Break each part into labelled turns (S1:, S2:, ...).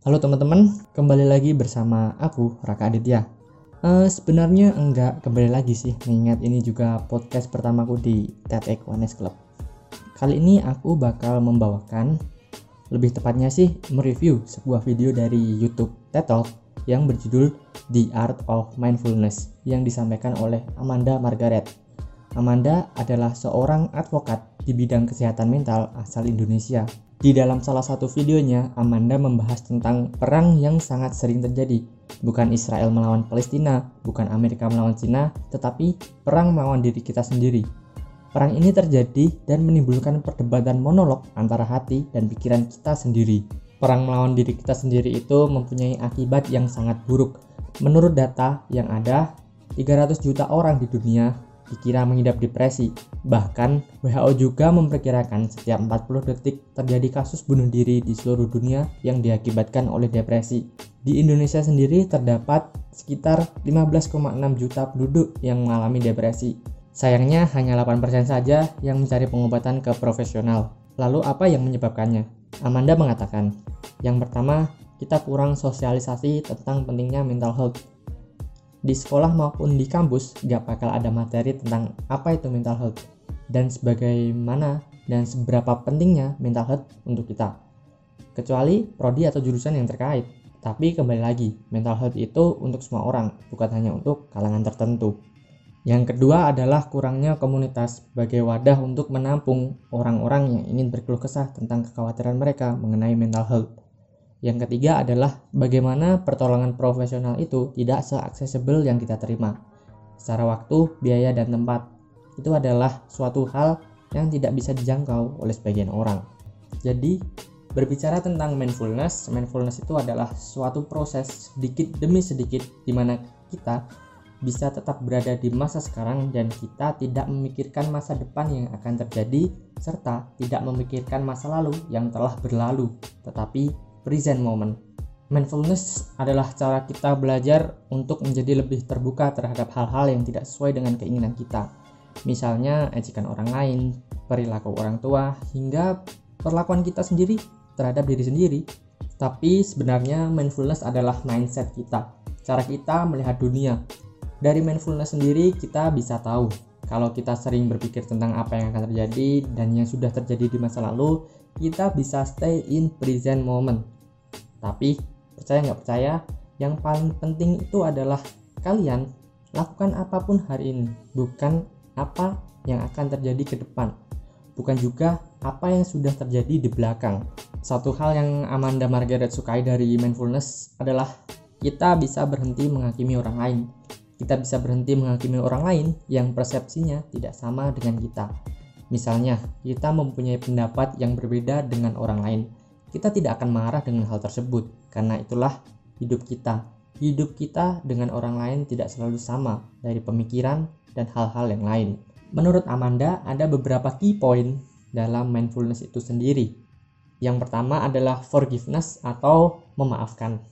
S1: Halo teman-teman, kembali lagi bersama aku Raka Aditya. Uh, sebenarnya enggak kembali lagi sih, mengingat ini juga podcast pertamaku di TEDx Ones Club. Kali ini aku bakal membawakan, lebih tepatnya sih mereview sebuah video dari YouTube TED Talk yang berjudul The Art of Mindfulness yang disampaikan oleh Amanda Margaret. Amanda adalah seorang advokat di bidang kesehatan mental asal Indonesia di dalam salah satu videonya, Amanda membahas tentang perang yang sangat sering terjadi. Bukan Israel melawan Palestina, bukan Amerika melawan Cina, tetapi perang melawan diri kita sendiri. Perang ini terjadi dan menimbulkan perdebatan monolog antara hati dan pikiran kita sendiri. Perang melawan diri kita sendiri itu mempunyai akibat yang sangat buruk. Menurut data yang ada, 300 juta orang di dunia dikira mengidap depresi. Bahkan, WHO juga memperkirakan setiap 40 detik terjadi kasus bunuh diri di seluruh dunia yang diakibatkan oleh depresi. Di Indonesia sendiri terdapat sekitar 15,6 juta penduduk yang mengalami depresi. Sayangnya hanya 8% saja yang mencari pengobatan ke profesional. Lalu apa yang menyebabkannya? Amanda mengatakan, yang pertama, kita kurang sosialisasi tentang pentingnya mental health di sekolah maupun di kampus gak bakal ada materi tentang apa itu mental health dan sebagaimana dan seberapa pentingnya mental health untuk kita. Kecuali prodi atau jurusan yang terkait. Tapi kembali lagi, mental health itu untuk semua orang, bukan hanya untuk kalangan tertentu. Yang kedua adalah kurangnya komunitas sebagai wadah untuk menampung orang-orang yang ingin berkeluh kesah tentang kekhawatiran mereka mengenai mental health. Yang ketiga adalah bagaimana pertolongan profesional itu tidak seaksesibel yang kita terima. Secara waktu, biaya, dan tempat. Itu adalah suatu hal yang tidak bisa dijangkau oleh sebagian orang. Jadi, berbicara tentang mindfulness, mindfulness itu adalah suatu proses sedikit demi sedikit di mana kita bisa tetap berada di masa sekarang dan kita tidak memikirkan masa depan yang akan terjadi serta tidak memikirkan masa lalu yang telah berlalu, tetapi present moment. Mindfulness adalah cara kita belajar untuk menjadi lebih terbuka terhadap hal-hal yang tidak sesuai dengan keinginan kita. Misalnya, ejekan orang lain, perilaku orang tua, hingga perlakuan kita sendiri terhadap diri sendiri. Tapi sebenarnya mindfulness adalah mindset kita, cara kita melihat dunia. Dari mindfulness sendiri kita bisa tahu kalau kita sering berpikir tentang apa yang akan terjadi dan yang sudah terjadi di masa lalu, kita bisa stay in present moment. Tapi percaya nggak percaya, yang paling penting itu adalah kalian lakukan apa pun hari ini, bukan apa yang akan terjadi ke depan, bukan juga apa yang sudah terjadi di belakang. Satu hal yang Amanda Margaret sukai dari mindfulness adalah kita bisa berhenti menghakimi orang lain. Kita bisa berhenti menghakimi orang lain yang persepsinya tidak sama dengan kita. Misalnya, kita mempunyai pendapat yang berbeda dengan orang lain. Kita tidak akan marah dengan hal tersebut, karena itulah hidup kita. Hidup kita dengan orang lain tidak selalu sama dari pemikiran dan hal-hal yang lain. Menurut Amanda, ada beberapa key point dalam mindfulness itu sendiri. Yang pertama adalah forgiveness atau memaafkan.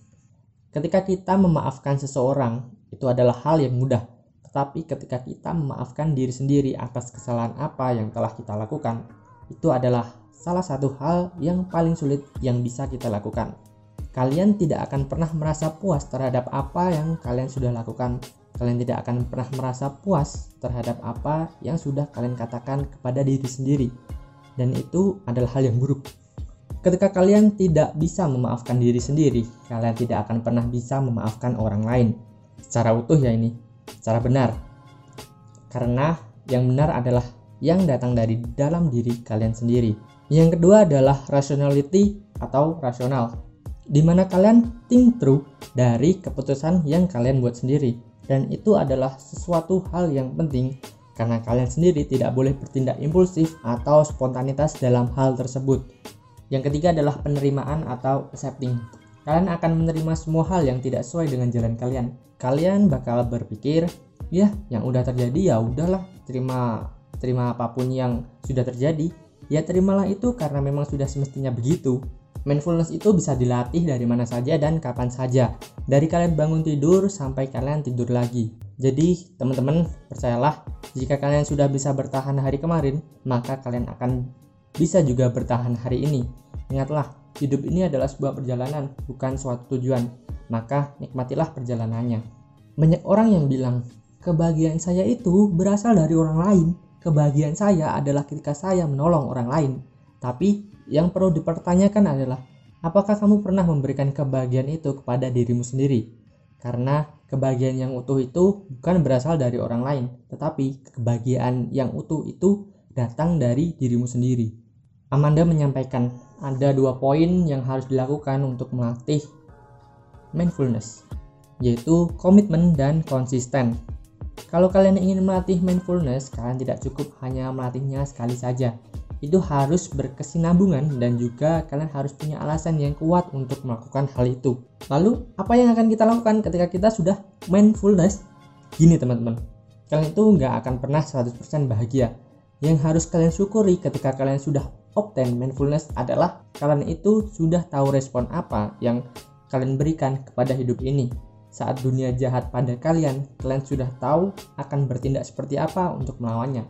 S1: Ketika kita memaafkan seseorang, itu adalah hal yang mudah tetapi ketika kita memaafkan diri sendiri atas kesalahan apa yang telah kita lakukan, itu adalah salah satu hal yang paling sulit yang bisa kita lakukan. Kalian tidak akan pernah merasa puas terhadap apa yang kalian sudah lakukan. Kalian tidak akan pernah merasa puas terhadap apa yang sudah kalian katakan kepada diri sendiri. Dan itu adalah hal yang buruk. Ketika kalian tidak bisa memaafkan diri sendiri, kalian tidak akan pernah bisa memaafkan orang lain. Secara utuh ya ini, secara benar. Karena yang benar adalah yang datang dari dalam diri kalian sendiri. Yang kedua adalah rationality atau rasional, di mana kalian think through dari keputusan yang kalian buat sendiri. Dan itu adalah sesuatu hal yang penting karena kalian sendiri tidak boleh bertindak impulsif atau spontanitas dalam hal tersebut. Yang ketiga adalah penerimaan atau accepting. Kalian akan menerima semua hal yang tidak sesuai dengan jalan kalian. Kalian bakal berpikir, ya yang udah terjadi ya udahlah, terima terima apa pun yang sudah terjadi. Ya terimalah itu karena memang sudah semestinya begitu. Mindfulness itu bisa dilatih dari mana saja dan kapan saja. Dari kalian bangun tidur sampai kalian tidur lagi. Jadi, teman-teman, percayalah, jika kalian sudah bisa bertahan hari kemarin, maka kalian akan bisa juga bertahan hari ini. Ingatlah, hidup ini adalah sebuah perjalanan, bukan suatu tujuan. Maka nikmatilah perjalanannya. Banyak orang yang bilang, kebahagiaan saya itu berasal dari orang lain. Kebahagiaan saya adalah ketika saya menolong orang lain. Tapi yang perlu dipertanyakan adalah, apakah kamu pernah memberikan kebahagiaan itu kepada dirimu sendiri? Karena kebahagiaan yang utuh itu bukan berasal dari orang lain, tetapi kebahagiaan yang utuh itu datang dari dirimu sendiri. Amanda menyampaikan ada dua poin yang harus dilakukan untuk melatih mindfulness, yaitu komitmen dan konsisten. Kalau kalian ingin melatih mindfulness, kalian tidak cukup hanya melatihnya sekali saja, itu harus berkesinambungan dan juga kalian harus punya alasan yang kuat untuk melakukan hal itu. Lalu, apa yang akan kita lakukan ketika kita sudah mindfulness? Gini teman-teman, kalian itu nggak akan pernah 100% bahagia. Yang harus kalian syukuri ketika kalian sudah obtain mindfulness adalah kalian itu sudah tahu respon apa yang kalian berikan kepada hidup ini. Saat dunia jahat pada kalian, kalian sudah tahu akan bertindak seperti apa untuk melawannya.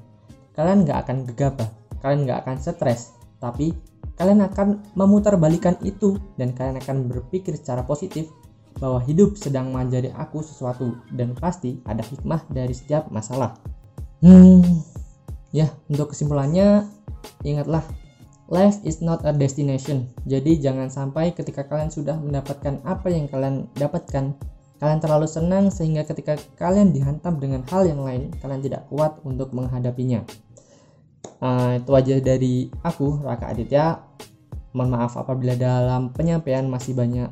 S1: Kalian nggak akan gegabah, kalian nggak akan stres, tapi kalian akan memutarbalikan itu dan kalian akan berpikir secara positif bahwa hidup sedang menjadi aku sesuatu dan pasti ada hikmah dari setiap masalah. Hmm, ya untuk kesimpulannya ingatlah life is not a destination. Jadi jangan sampai ketika kalian sudah mendapatkan apa yang kalian dapatkan, kalian terlalu senang sehingga ketika kalian dihantam dengan hal yang lain, kalian tidak kuat untuk menghadapinya. Uh, itu aja dari aku Raka Aditya. Mohon maaf apabila dalam penyampaian masih banyak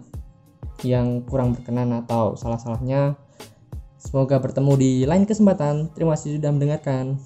S1: yang kurang berkenan atau salah-salahnya. Semoga bertemu di lain kesempatan. Terima kasih sudah mendengarkan